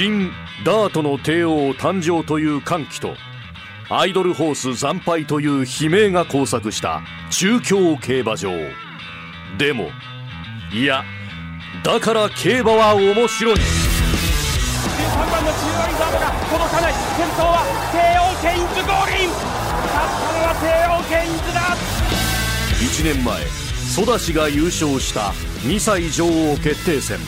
新ダートの帝王誕生という歓喜とアイドルホース惨敗という悲鳴が交錯した中京競馬場。でもいやだから競馬は面白い。13番の中央リザーブが届かない先頭は帝王ケインズゴールイン勝ったのは帝王ケインズだ。1年前ソダシが優勝した2歳女王決定戦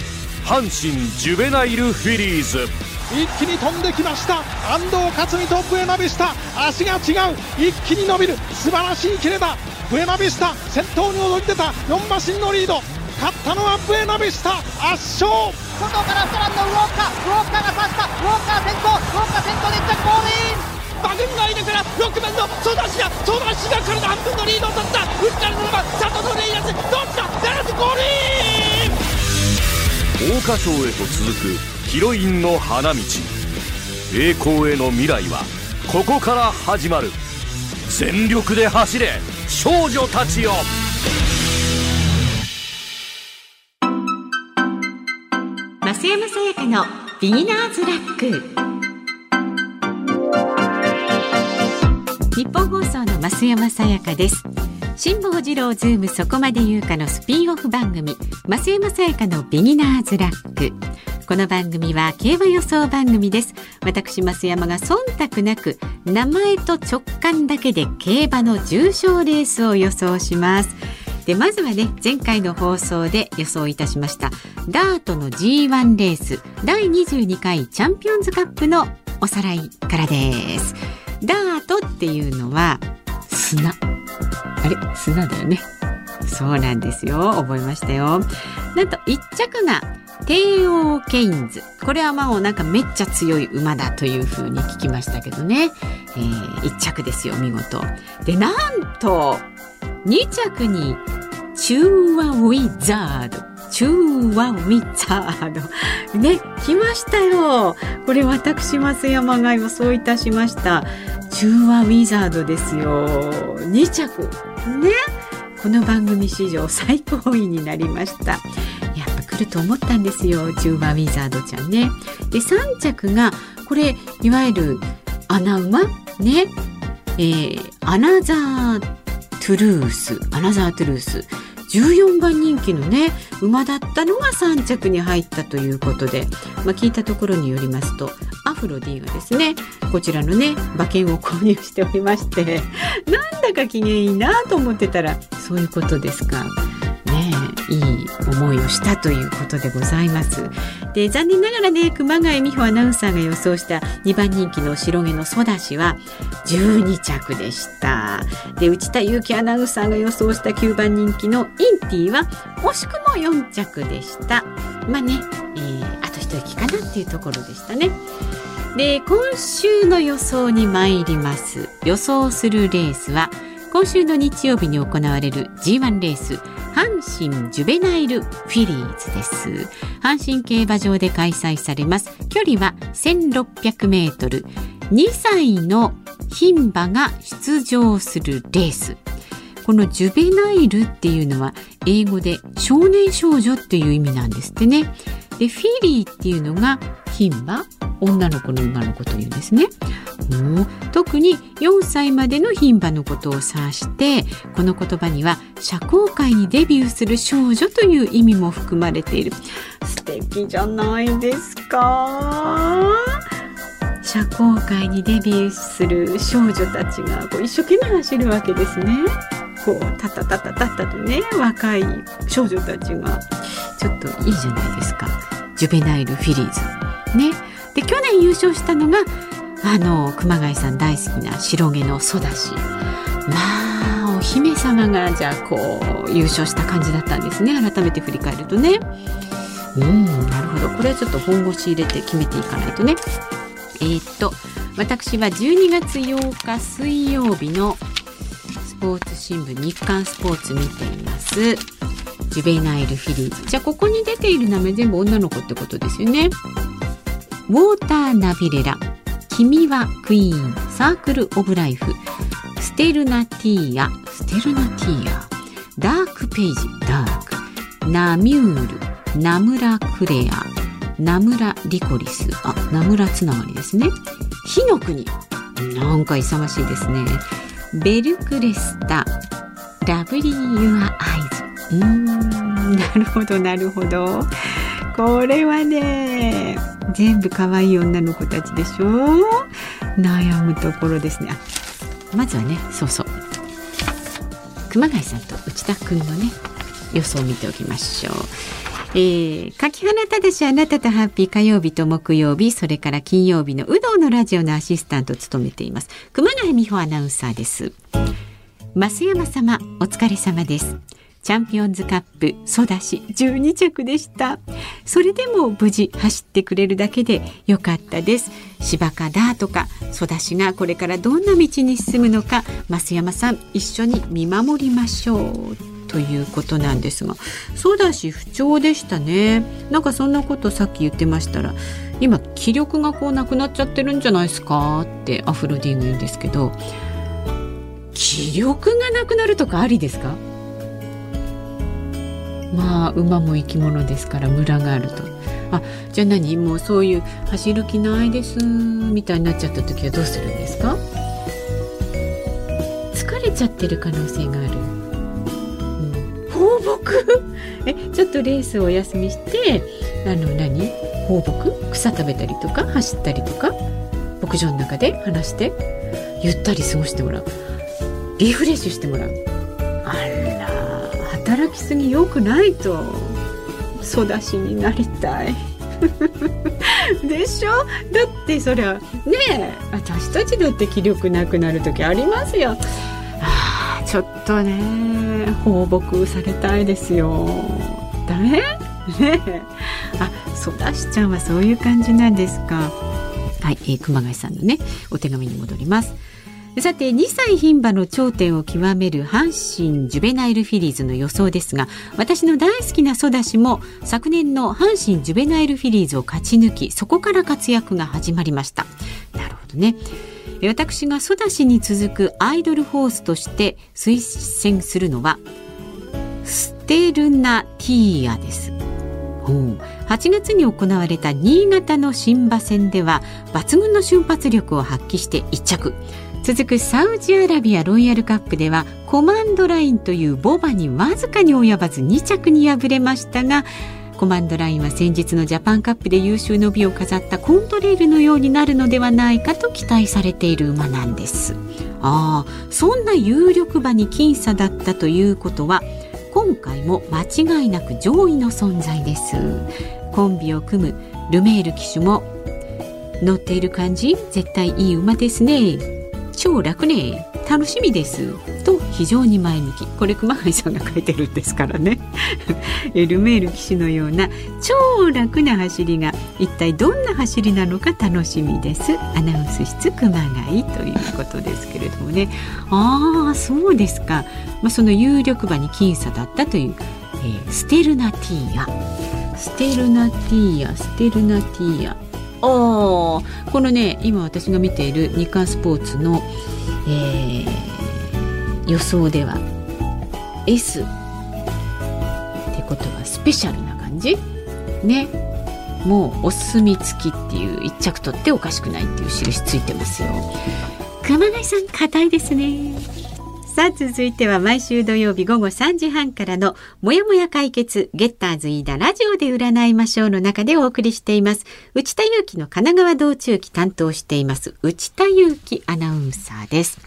阪神ジュベナイルフィリーズ。一気に飛んできました。安藤克美とブエナビスタ足が違う。一気に伸びる。素晴らしいキレだ。ブエナビスタ先頭に躍り出た。4馬身のリード。勝ったのはブエナビスタ圧勝。外からストランドウォーカー。ウォーカーが刺した。ウォーカー先頭。ウォーカー先頭で1着ゴールイン。馬群の間から6番のソダシがソダシが体半分のリードを取った。内から7番佐藤のレイヤス。どっちだ？ダラスゴールイン桜花賞へと続くヒロインの花道。栄光への未来はここから始まる。全力で走れ少女たちよ。増山さやかのビギナーズラック。ニッポン放送の増山さやかです。辛坊治郎ズームそこまで言うかのスピンオフ番組増山さやかのビギナーズラック。この番組は競馬予想番組です。私増山が忖度なく名前と直感だけで競馬の重賞レースを予想します。でまずはね前回の放送で予想いたしましたダートの G1 レース第22回チャンピオンズカップのおさらいからです。ダートっていうのは砂。あれ砂だよね。そうなんですよ。覚えましたよ。なんと1着が帝王ケインズ。これはまあなんかめっちゃ強い馬だというふうに聞きましたけどね、えー、1着ですよ見事。でなんと2着に中和ウィザード。チューワウィザードね来ましたよ。これ私増山が予想いたしました。チュウワウィザードですよ。2着。ね。この番組史上最高位になりました。やっぱ来ると思ったんですよ。チュウワウィザードちゃんね。で3着がこれいわゆる穴馬ね。えー、アナザートゥルース。アナザートゥルース。14番人気のね馬だったのが3着に入ったということで、まあ、聞いたところによりますとアフロディがですねこちらのね馬券を購入しておりましてなんだか機嫌いいなと思ってたらそういうことですか。思いをしたということでございます。で残念ながらね熊谷美穂アナウンサーが予想した2番人気の白毛のソダシは12着でした。で内田裕樹アナウンサーが予想した9番人気のインティは惜しくも4着でした。まあね、えー、あと一息かなっていうところでしたね。で今週の予想に参ります。予想するレースは今週の日曜日に行われる G1 レース。阪神ジュベナイルフィリーズです。阪神競馬場で開催されます。距離は1600メートル。2歳の牝馬が出場するレース。このジュベナイルっていうのは英語で少年少女っていう意味なんですってね。でフィリーっていうのが牝馬。女の子の馬のことを言うんですね。特に4歳までの牝馬のことを指してこの言葉には社交界にデビューする少女という意味も含まれている。素敵じゃないですか。社交界にデビューする少女たちがこう一生懸命走るわけですね。こうタタタタタタとね若い少女たちが。ちょっといいじゃないですか。ジュベナイルフィリーズ。ね。で去年優勝したのがあの熊谷さん大好きな白毛のソダシまあお姫様がじゃあこう優勝した感じだったんですね。改めて振り返るとね。うんなるほど。これはちょっと本腰入れて決めていかないとね。えー、っと私は12月8日水曜日のスポーツ新聞日刊スポーツ見ています。ジュベナイルフィリーズ。じゃあここに出ている名前全部女の子ってことですよね。ウォーターナビレラ。君はクイーンサークルオブライフ。ステルナティーアステルナティーアダークページダーク。ナミュールナムラクレア。ナムラリコリス。あナムラつながりですね。ヒノクニ。なんか勇ましいですね。ベルクレスタ。ラブリイユアアイズ。うーんなるほどなるほど。これはね全部可愛い女の子たちでしょ？悩むところですね。まずはねそうそう。熊谷さんと内田君のね予想を見ておきましょう。えー、柿花ただしあなたとハッピー火曜日と木曜日それから金曜日の有働のラジオのアシスタントを務めています。熊谷美穂アナウンサーです。増山様お疲れ様です。チャンピオンズカップソダシ12着でした。それでも無事走ってくれるだけでよかったです。芝かだとかソダシがこれからどんな道に進むのか増山さん一緒に見守りましょう。ということなんですがソダシ不調でしたね。なんかそんなことさっき言ってましたら今気力がこうなくなっちゃってるんじゃないですか？ってアフロディング言うんですけど気力がなくなるとかありですか？まあ馬も生き物ですからムラがあると。あじゃあ何？もうそういう走る気ないですみたいになっちゃった時はどうするんですか？疲れちゃってる可能性がある、うん、放牧？えちょっとレースをお休みしてあの何？放牧？草食べたりとか？走ったりとか？牧場の中で話してゆったり過ごしてもらう。リフレッシュしてもらう働きすぎ良くないと育ちになりたい。でしょ？だってそりゃねえ私たちだって気力なくなる時ありますよ。あちょっとね放牧されたいですよ。ダメ？ねえ。あそだしちゃんはそういう感じなんですか。はい、えー、熊谷さんのねお手紙に戻ります。さて2歳牝馬の頂点を極める阪神ジュベナイルフィリーズの予想ですが私の大好きなソダシも昨年の阪神ジュベナイルフィリーズを勝ち抜きそこから活躍が始まりました。なるほどね。私がソダシに続くアイドルホースとして推薦するのはステルナティーアです。8月に行われた新潟の新馬戦では抜群の瞬発力を発揮して1着。続くサウジアラビアロイヤルカップではコマンドラインというボバにわずかに及ばず2着に敗れましたがコマンドラインは先日のジャパンカップで優秀の美を飾ったコントレールのようになるのではないかと期待されている馬なんです。ああそんな有力馬に僅差だったということは今回も間違いなく上位の存在です。コンビを組むルメール騎手も乗っている感じ？絶対いい馬ですね。超楽ね。楽しみです。と非常に前向き。これ熊谷さんが書いてるんですからね。エルメール騎士のような超楽な走りが一体どんな走りなのか楽しみです。アナウンス室熊谷ということですけれどもね。ああそうですか、まあ、その有力馬に僅差だったという、えー、ステルナティーアステルナティーアステルナティーアおこのね今私が見ている日刊スポーツの、えー、予想では S ってことはスペシャルな感じ？ね。もうお墨付きっていう一着取っておかしくないっていう印ついてますよ。熊谷さん硬いですね。さあ続いては毎週土曜日午後3時半からのもやもや解決ゲッターズ飯田ラジオで占いましょうの中でお送りしています。内田裕樹の神奈川道中期担当しています内田裕樹アナウンサーです。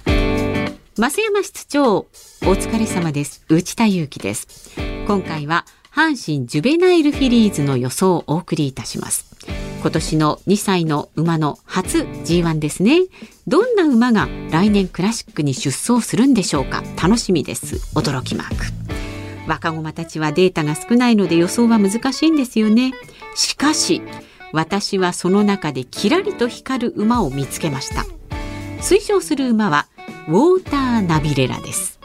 増山室長お疲れ様です。内田裕樹です。今回は阪神ジュベナイルフィリーズの予想をお送りいたします。今年の2歳の馬の初 G1 ですね。どんな馬が来年クラシックに出走するんでしょうか。楽しみです。驚きマーク。若駒たちはデータが少ないので予想は難しいんですよね。しかし私はその中でキラリと光る馬を見つけました。推奨する馬はウォーターナビレラです。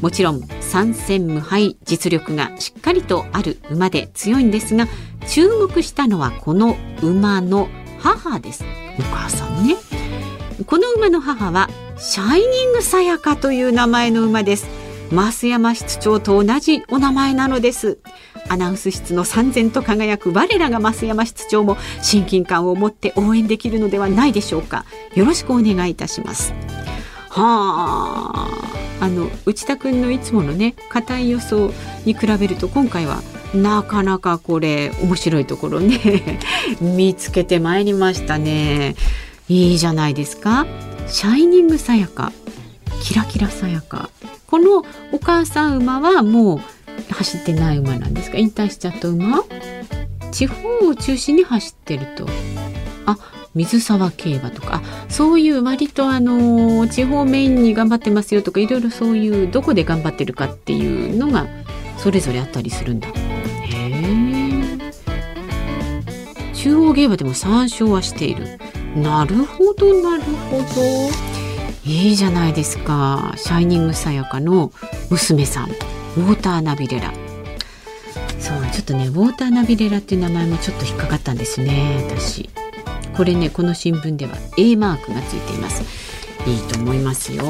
もちろん3戦無敗実力がしっかりとある馬で強いんですが注目したのはこの馬の母です。お母さんね。この馬の母はシャイニングさやかという名前の馬です。増山室長と同じお名前なのです。アナウンス室の三千と輝く我らが増山室長も親近感を持って応援できるのではないでしょうか。よろしくお願いいたします。はああの内田君のいつものね硬い予想に比べると今回はなかなかこれ面白いところね 見つけてまいりましたね。いいじゃないですか。シャイニングさやかキラキラさやか。このお母さん馬はもう走ってない馬なんですか？引退しちゃった馬？地方を中心に走ってると。あ水沢競馬とかそういう割とあの地方メインに頑張ってますよとかいろいろそういうどこで頑張ってるかっていうのがそれぞれあったりするんだ。へえ。中央競馬でも3勝はしている。なるほどなるほど。いいじゃないですか。シャイニングさやかの娘さんウォーターナビレラ。そうちょっとねウォーターナビレラっていう名前もちょっと引っかかったんですね私。これねこの新聞では A マークがついています。いいと思いますよ。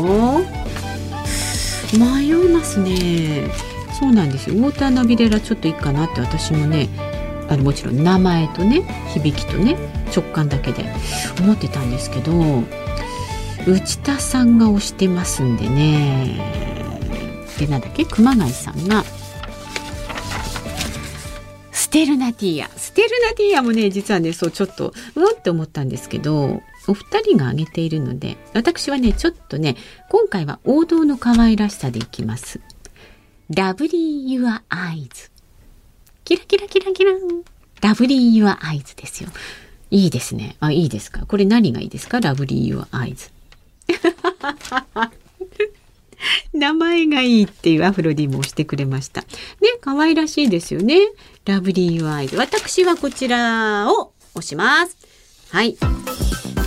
迷いますね。そうなんですよ。ウォーターナビレラちょっといいかなって私もねあのもちろん名前とね響きとね直感だけで思ってたんですけど内田さんが推してますんでね。でなんだっけ？熊谷さんがテルナティア。ステルナティアもね実はねそうちょっとうんって思ったんですけどお二人が挙げているので私はねちょっとね今回は王道の可愛らしさでいきます。ラブリイユアアイズ。キラキラキラキララブリイユアアイズですよ。いいですね。あいいですか？これ何がいいですか？ラブリイユアアイズ。名前がいいっていうアフロディも押してくれました。ね、可愛らしいですよね。ラブリーユアイズ。私はこちらを押します。はい。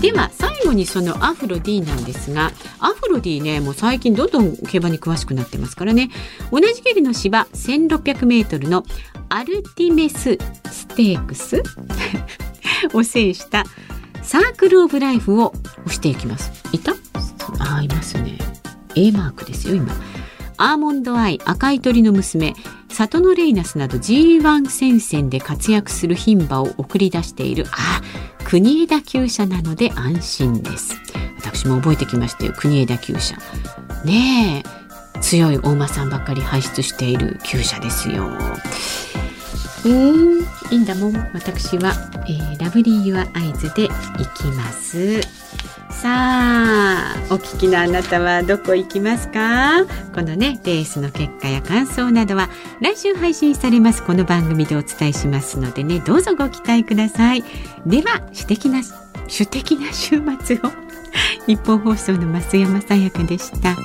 では最後にそのアフロディなんですがアフロディねもう最近どんどん競馬に詳しくなってますからね同じ距離の芝 1600m のアルティメスステークス を制したサークル・オブ・ライフを押していきますいた？あいますね A マークですよ今アーモンドアイ赤い鳥の娘サトノレイナスなど G1 戦線で活躍する牝馬を送り出しているあ国枝厩舎なので安心です。私も覚えてきましたよ国枝厩舎。ねえ強い大間さんばっかり輩出している厩舎ですよ。うんいいんだもん。私は、えー、ラブリーユアアイズでいきます。さあお聞きのあなたはどこ行きますか？このねレースの結果や感想などは来週配信されますこの番組でお伝えしますのでねどうぞご期待ください。では主的な主的な週末を。日本放送の増山さやかでした。